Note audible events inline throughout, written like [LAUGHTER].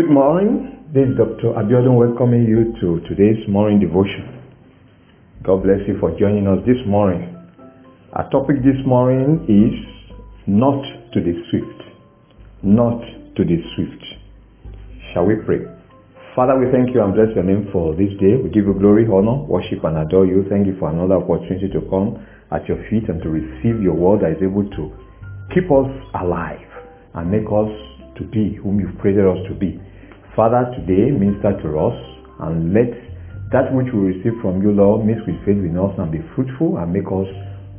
Good morning. This is Dr. Abiodun welcoming you to today's morning devotion. God bless you for joining us this morning. Our topic this morning is not to the swift. Not to the swift. Shall we pray? Father, we thank you and bless your name for this day. We give you glory, honor, worship, and adore you. Thank you for another opportunity to come at your feet and to receive your word that is able to keep us alive and make us to be whom you've created us to be. Father, today minister to us and let that which we receive from you, Lord, mix with faith in us and be fruitful and make us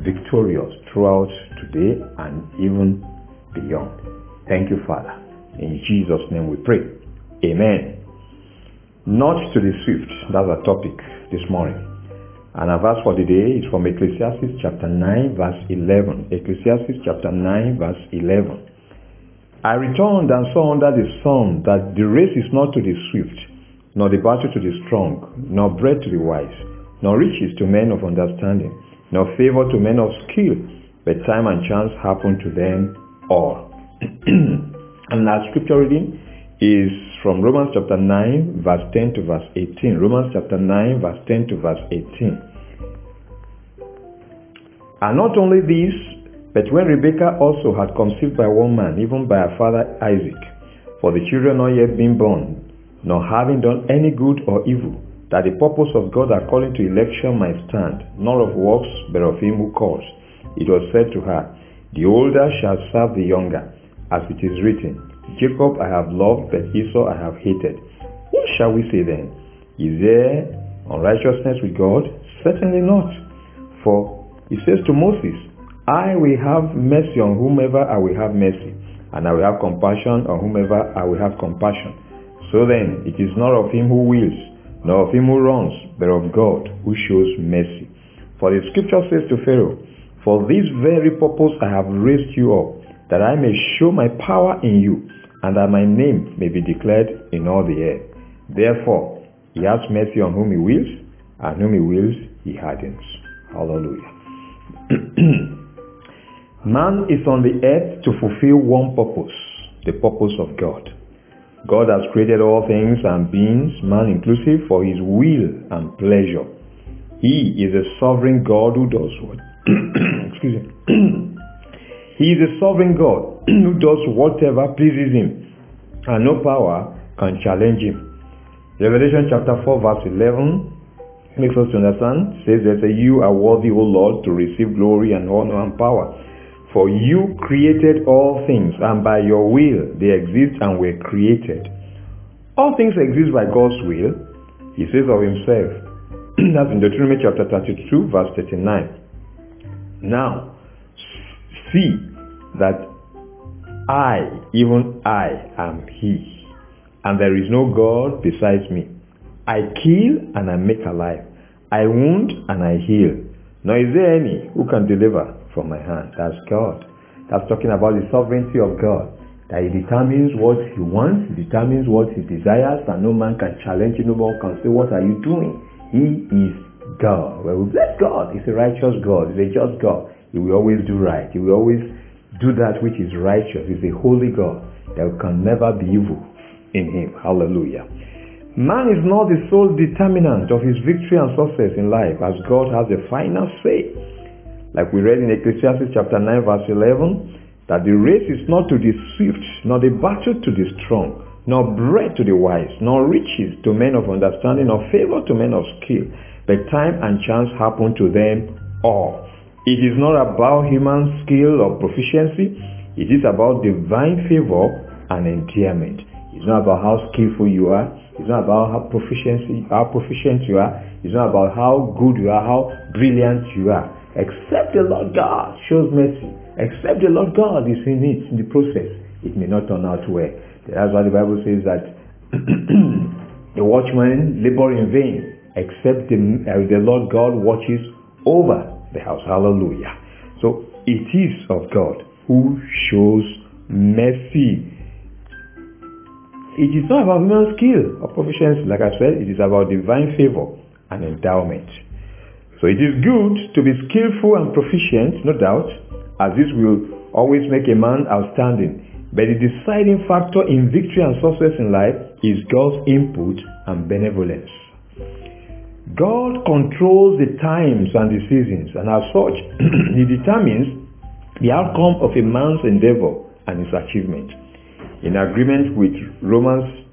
victorious throughout today and even beyond. Thank you, Father. In Jesus' name we pray. Amen. Not to the swift, that's our topic this morning. And our verse for the day is from Ecclesiastes chapter 9, verse 11. Ecclesiastes chapter 9, verse 11. I returned and saw under the sun that the race is not to the swift, nor the battle to the strong, nor bread to the wise, nor riches to men of understanding, nor favor to men of skill, but time and chance happen to them all. [CLEARS THROAT] and our scripture reading is from Romans chapter 9, verse 10 to verse 18. Romans chapter 9, verse 10 to verse 18. And not only this, but when Rebekah also had conceived by one man, even by her father Isaac, for the children not yet being born, nor having done any good or evil, that the purpose of God according to election might stand, not of works, but of him who calls. It was said to her, The older shall serve the younger, as it is written, Jacob I have loved, but Esau I have hated. What shall we say then? Is there unrighteousness with God? Certainly not. For he says to Moses, I will have mercy on whomever I will have mercy, and I will have compassion on whomever I will have compassion. So then, it is not of him who wills, nor of him who runs, but of God who shows mercy. For the scripture says to Pharaoh, For this very purpose I have raised you up, that I may show my power in you, and that my name may be declared in all the earth. Therefore, he has mercy on whom he wills, and whom he wills he hardens. Hallelujah. [CLEARS THROAT] Man is on the earth to fulfill one purpose, the purpose of God. God has created all things and beings, man inclusive, for his will and pleasure. He is a sovereign God who does what? [CLEARS THROAT] Excuse me. [CLEARS THROAT] he is a sovereign God [CLEARS THROAT] who does whatever pleases him, and no power can challenge him. Revelation chapter 4 verse 11 makes us to understand, says that you are worthy, O Lord, to receive glory and honor and power for you created all things, and by your will they exist and were created. All things exist by God's will. He says of himself. [CLEARS THROAT] That's in Deuteronomy chapter 32, verse 39. Now, see that I, even I, am He, and there is no God besides me. I kill and I make alive. I wound and I heal. Nor is there any who can deliver from my hand. That's God. That's talking about the sovereignty of God. That He determines what He wants, He determines what He desires, and no man can challenge you, no one can say, What are you doing? He is God. Well, we bless God. He's a righteous God. He's a just God. He will always do right. He will always do that which is righteous. He's a holy God. There can never be evil in Him. Hallelujah. Man is not the sole determinant of his victory and success in life, as God has the final say. Like we read in Ecclesiastes chapter 9 verse 11, that the race is not to the swift, nor the battle to the strong, nor bread to the wise, nor riches to men of understanding, nor favor to men of skill, but time and chance happen to them all. It is not about human skill or proficiency, it is about divine favor and endearment. It's not about how skillful you are. It's not about how proficiency, how proficient you are. It's not about how good you are, how brilliant you are. Except the Lord God shows mercy. Except the Lord God is in it, in the process, it may not turn out well. That's why the Bible says that [CLEARS THROAT] the watchman labor in vain, except the, uh, the Lord God watches over the house. Hallelujah. So it is of God who shows mercy. It is not about human skill or proficiency, like I said, it is about divine favor and endowment. So it is good to be skillful and proficient, no doubt, as this will always make a man outstanding. But the deciding factor in victory and success in life is God's input and benevolence. God controls the times and the seasons, and as such, [CLEARS THROAT] he determines the outcome of a man's endeavor and his achievement. In agreement with Romans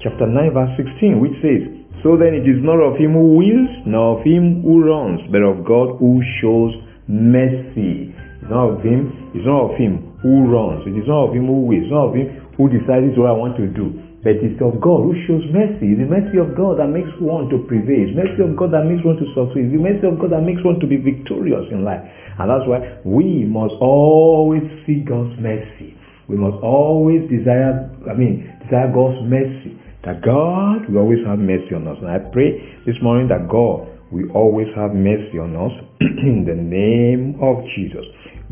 chapter 9 verse 16, which says, So then it is not of him who wills, nor of him who runs, but of God who shows mercy. It's not of him, it's not of him who runs, it is not of him who wills, it's not of him who decides what I want to do. But it's of God who shows mercy. It's the mercy of God that makes one to prevail. It's the mercy of God that makes one to succeed. It's the mercy of God that makes one to be victorious in life. And that's why we must always seek God's mercy. We must always desire, I mean, desire God's mercy. That God will always have mercy on us. And I pray this morning that God will always have mercy on us [CLEARS THROAT] in the name of Jesus.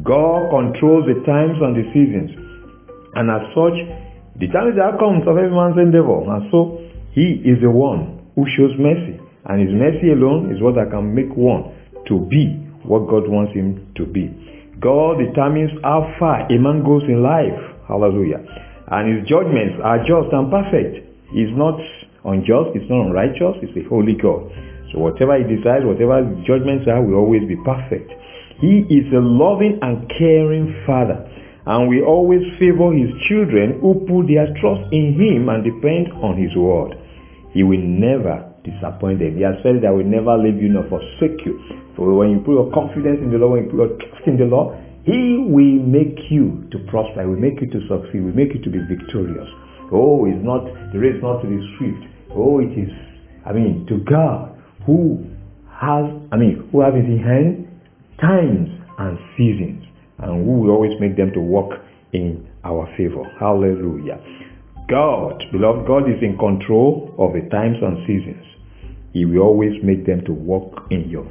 God controls the times and the seasons. And as such, determines the outcomes of every man's endeavor. And so, he is the one who shows mercy. And his mercy alone is what that can make one to be what God wants him to be. God determines how far a man goes in life. Hallelujah. And his judgments are just and perfect. He's not unjust, he's not unrighteous, he's a holy God. So whatever he decides, whatever His judgments are, will always be perfect. He is a loving and caring father and we always favor his children who put their trust in him and depend on his word. He will never disappoint them. He has said that will never leave you nor forsake you. So when you put your confidence in the Lord, when you put your trust in the Lord, he will make you to prosper. He will make you to succeed. He will make you to be victorious. Oh, it's not the race not to the swift. Oh, it is, I mean, to God who has, I mean, who has in hand times and seasons and who will always make them to work in our favor. Hallelujah. God, beloved, God is in control of the times and seasons. He will always make them to work in your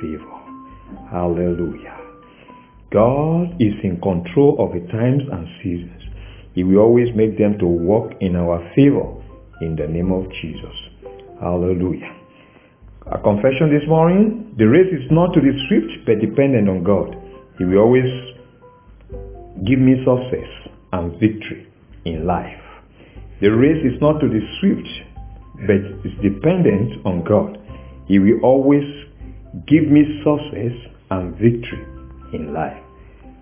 favor. Hallelujah. God is in control of the times and seasons. He will always make them to work in our favor in the name of Jesus. Hallelujah. A confession this morning, the race is not to the swift but dependent on God. He will always give me success and victory in life. The race is not to the swift, but is dependent on God. He will always give me success and victory in life.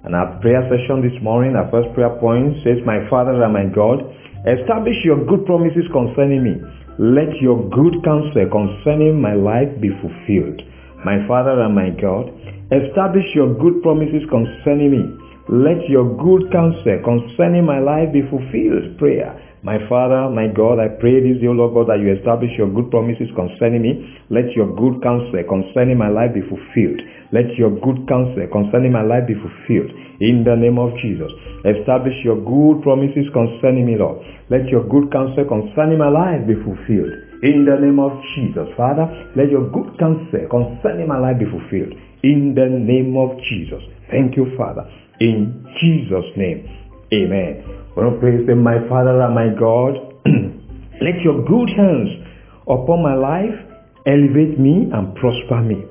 And our prayer session this morning, our first prayer point says, My Father and my God, establish your good promises concerning me. Let your good counsel concerning my life be fulfilled. My Father and my God, establish your good promises concerning me. Let your good counsel concerning my life be fulfilled. Prayer. My Father, my God, I pray this, dear Lord God, that you establish your good promises concerning me. Let your good counsel concerning my life be fulfilled. Let your good counsel concerning my life be fulfilled. In the name of Jesus. Establish your good promises concerning me, Lord. Let your good counsel concerning my life be fulfilled. In the name of Jesus. Father, let your good counsel concerning my life be fulfilled. In the name of Jesus. Thank you, Father. In Jesus' name. Amen. To praise them, my Father and my God. [CLEARS THROAT] Let your good hands upon my life elevate me and prosper me.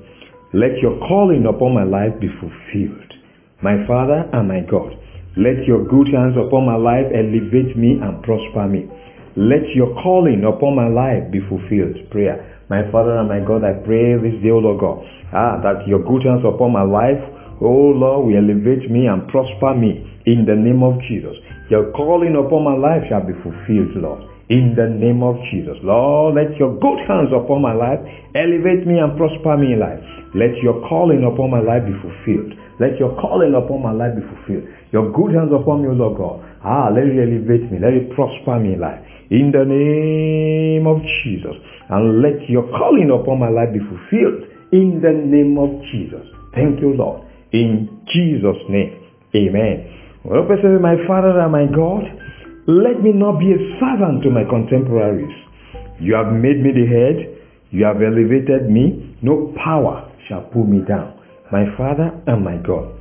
Let your calling upon my life be fulfilled. My Father and my God, let your good hands upon my life elevate me and prosper me. Let your calling upon my life be fulfilled. Prayer. My Father and my God, I pray this day, O Lord God, ah, that your good hands upon my life, O Lord, will elevate me and prosper me in the name of Jesus. Your calling upon my life shall be fulfilled, Lord. In the name of Jesus. Lord, let your good hands upon my life elevate me and prosper me in life. Let your calling upon my life be fulfilled. Let your calling upon my life be fulfilled. Your good hands upon me, Lord God. Ah, let it elevate me. Let it prosper me in life. In the name of Jesus. And let your calling upon my life be fulfilled. In the name of Jesus. Thank you, Lord. In Jesus' name. Amen. Well, says, My Father and my God, let me not be a servant to my contemporaries. You have made me the head. You have elevated me. No power shall pull me down. My Father and my God,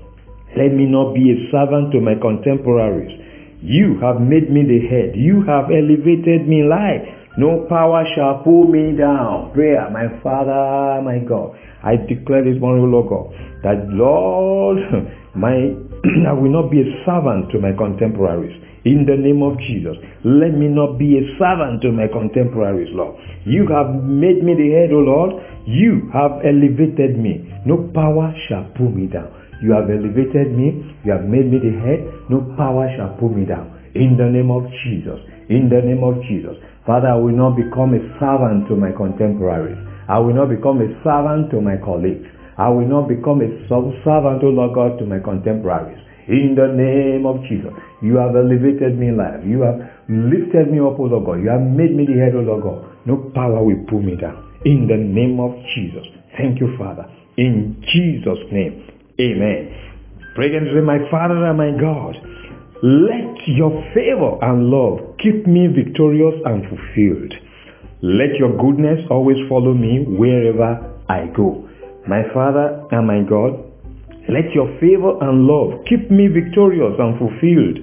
let me not be a servant to my contemporaries. You have made me the head. You have elevated me life. No power shall pull me down. Prayer, my Father, my God. I declare this morning, Lord God, that Lord, [LAUGHS] My, [CLEARS THROAT] I will not be a servant to my contemporaries. In the name of Jesus, let me not be a servant to my contemporaries, Lord. You have made me the head, O Lord. You have elevated me. No power shall pull me down. You have elevated me. You have made me the head. No power shall pull me down. In the name of Jesus. In the name of Jesus. Father, I will not become a servant to my contemporaries. I will not become a servant to my colleagues. I will not become a servant, O Lord God, to my contemporaries. In the name of Jesus, you have elevated me in life. You have lifted me up, O Lord God. You have made me the head, O Lord God. No power will pull me down. In the name of Jesus. Thank you, Father. In Jesus' name. Amen. Pray and say, My Father and my God, let your favor and love keep me victorious and fulfilled. Let your goodness always follow me wherever I go. My Father and my God, let your favor and love keep me victorious and fulfilled.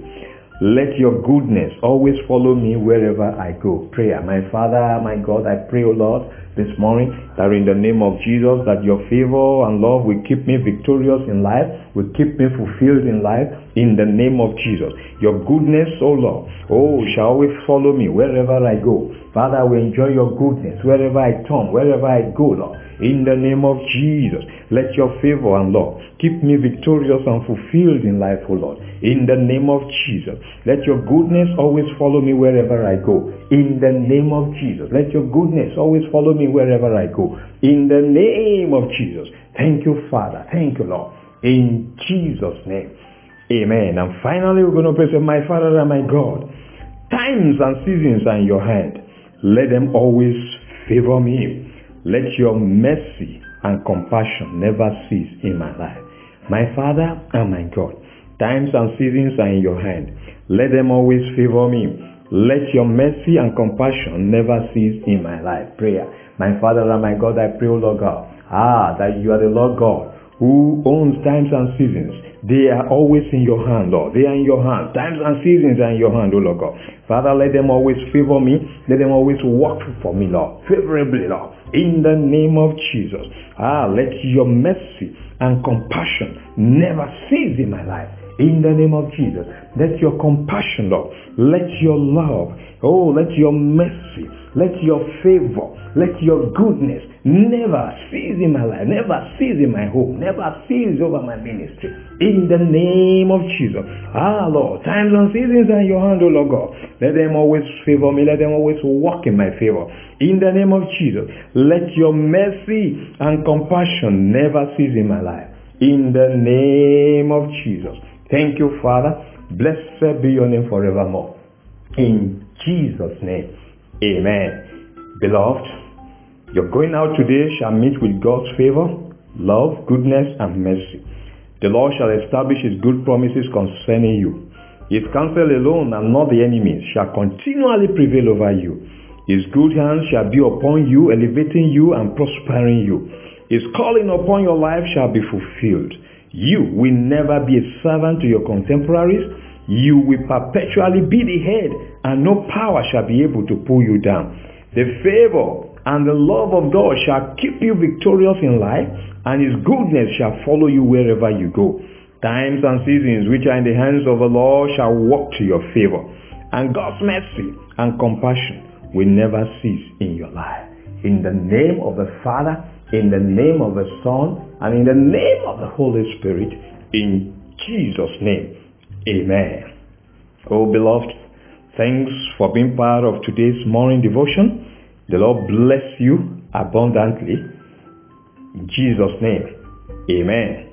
Let your goodness always follow me wherever I go. Prayer. My Father, my God, I pray, O Lord, this morning that in the name of Jesus that your favor and love will keep me victorious in life, will keep me fulfilled in life in the name of Jesus. Your goodness, O Lord, oh, shall always follow me wherever I go. Father, I will enjoy your goodness wherever I turn, wherever I go, Lord. In the name of Jesus, let your favor and love keep me victorious and fulfilled in life, O Lord. In the name of Jesus, let your goodness always follow me wherever I go. In the name of Jesus, let your goodness always follow me wherever I go. In the name of Jesus. Thank you, Father. Thank you, Lord. In Jesus' name. Amen. And finally, we're going to pray, my Father and my God, times and seasons are in your hand. Let them always favor me. Let your mercy and compassion never cease in my life. My Father and my God, times and seasons are in your hand. Let them always favor me. Let your mercy and compassion never cease in my life. Prayer. My Father and my God, I pray, O Lord God, ah, that you are the Lord God who owns times and seasons. They are always in your hand, Lord. They are in your hand. Times and seasons are in your hand, O Lord God. Father, let them always favor me. Let them always work for me, Lord. Favorably, Lord. In the name of Jesus. Ah, let your mercy and compassion never cease in my life. In the name of Jesus. Let your compassion, Lord. Let your love. Oh, let your mercy. Let your favor. Let your goodness never cease in my life. Never cease in my home. Never cease over my ministry. In the name of Jesus. Ah, Lord. Times and seasons are your hand, O Lord God. Let them always favor me. Let them always walk in my favor. In the name of Jesus. Let your mercy and compassion never cease in my life. In the name of Jesus. Thank you, Father. Blessed be your name forevermore. In Jesus' name. Amen. Beloved, your going out today shall meet with God's favor, love, goodness, and mercy. The Lord shall establish his good promises concerning you. His counsel alone and not the enemies shall continually prevail over you. His good hands shall be upon you, elevating you and prospering you. His calling upon your life shall be fulfilled. You will never be a servant to your contemporaries. You will perpetually be the head, and no power shall be able to pull you down. The favor and the love of God shall keep you victorious in life, and His goodness shall follow you wherever you go. Times and seasons which are in the hands of the Lord shall work to your favor, and God's mercy and compassion will never cease in your life. In the name of the Father, in the name of the Son, and in the name of the Holy Spirit, in Jesus' name. Amen. Oh, beloved, thanks for being part of today's morning devotion. The Lord bless you abundantly. In Jesus' name. Amen.